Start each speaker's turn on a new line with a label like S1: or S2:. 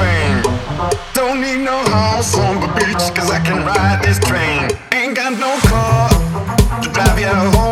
S1: train. Don't need no house on the beach, cause I can ride this train. Ain't got no car to drive you home.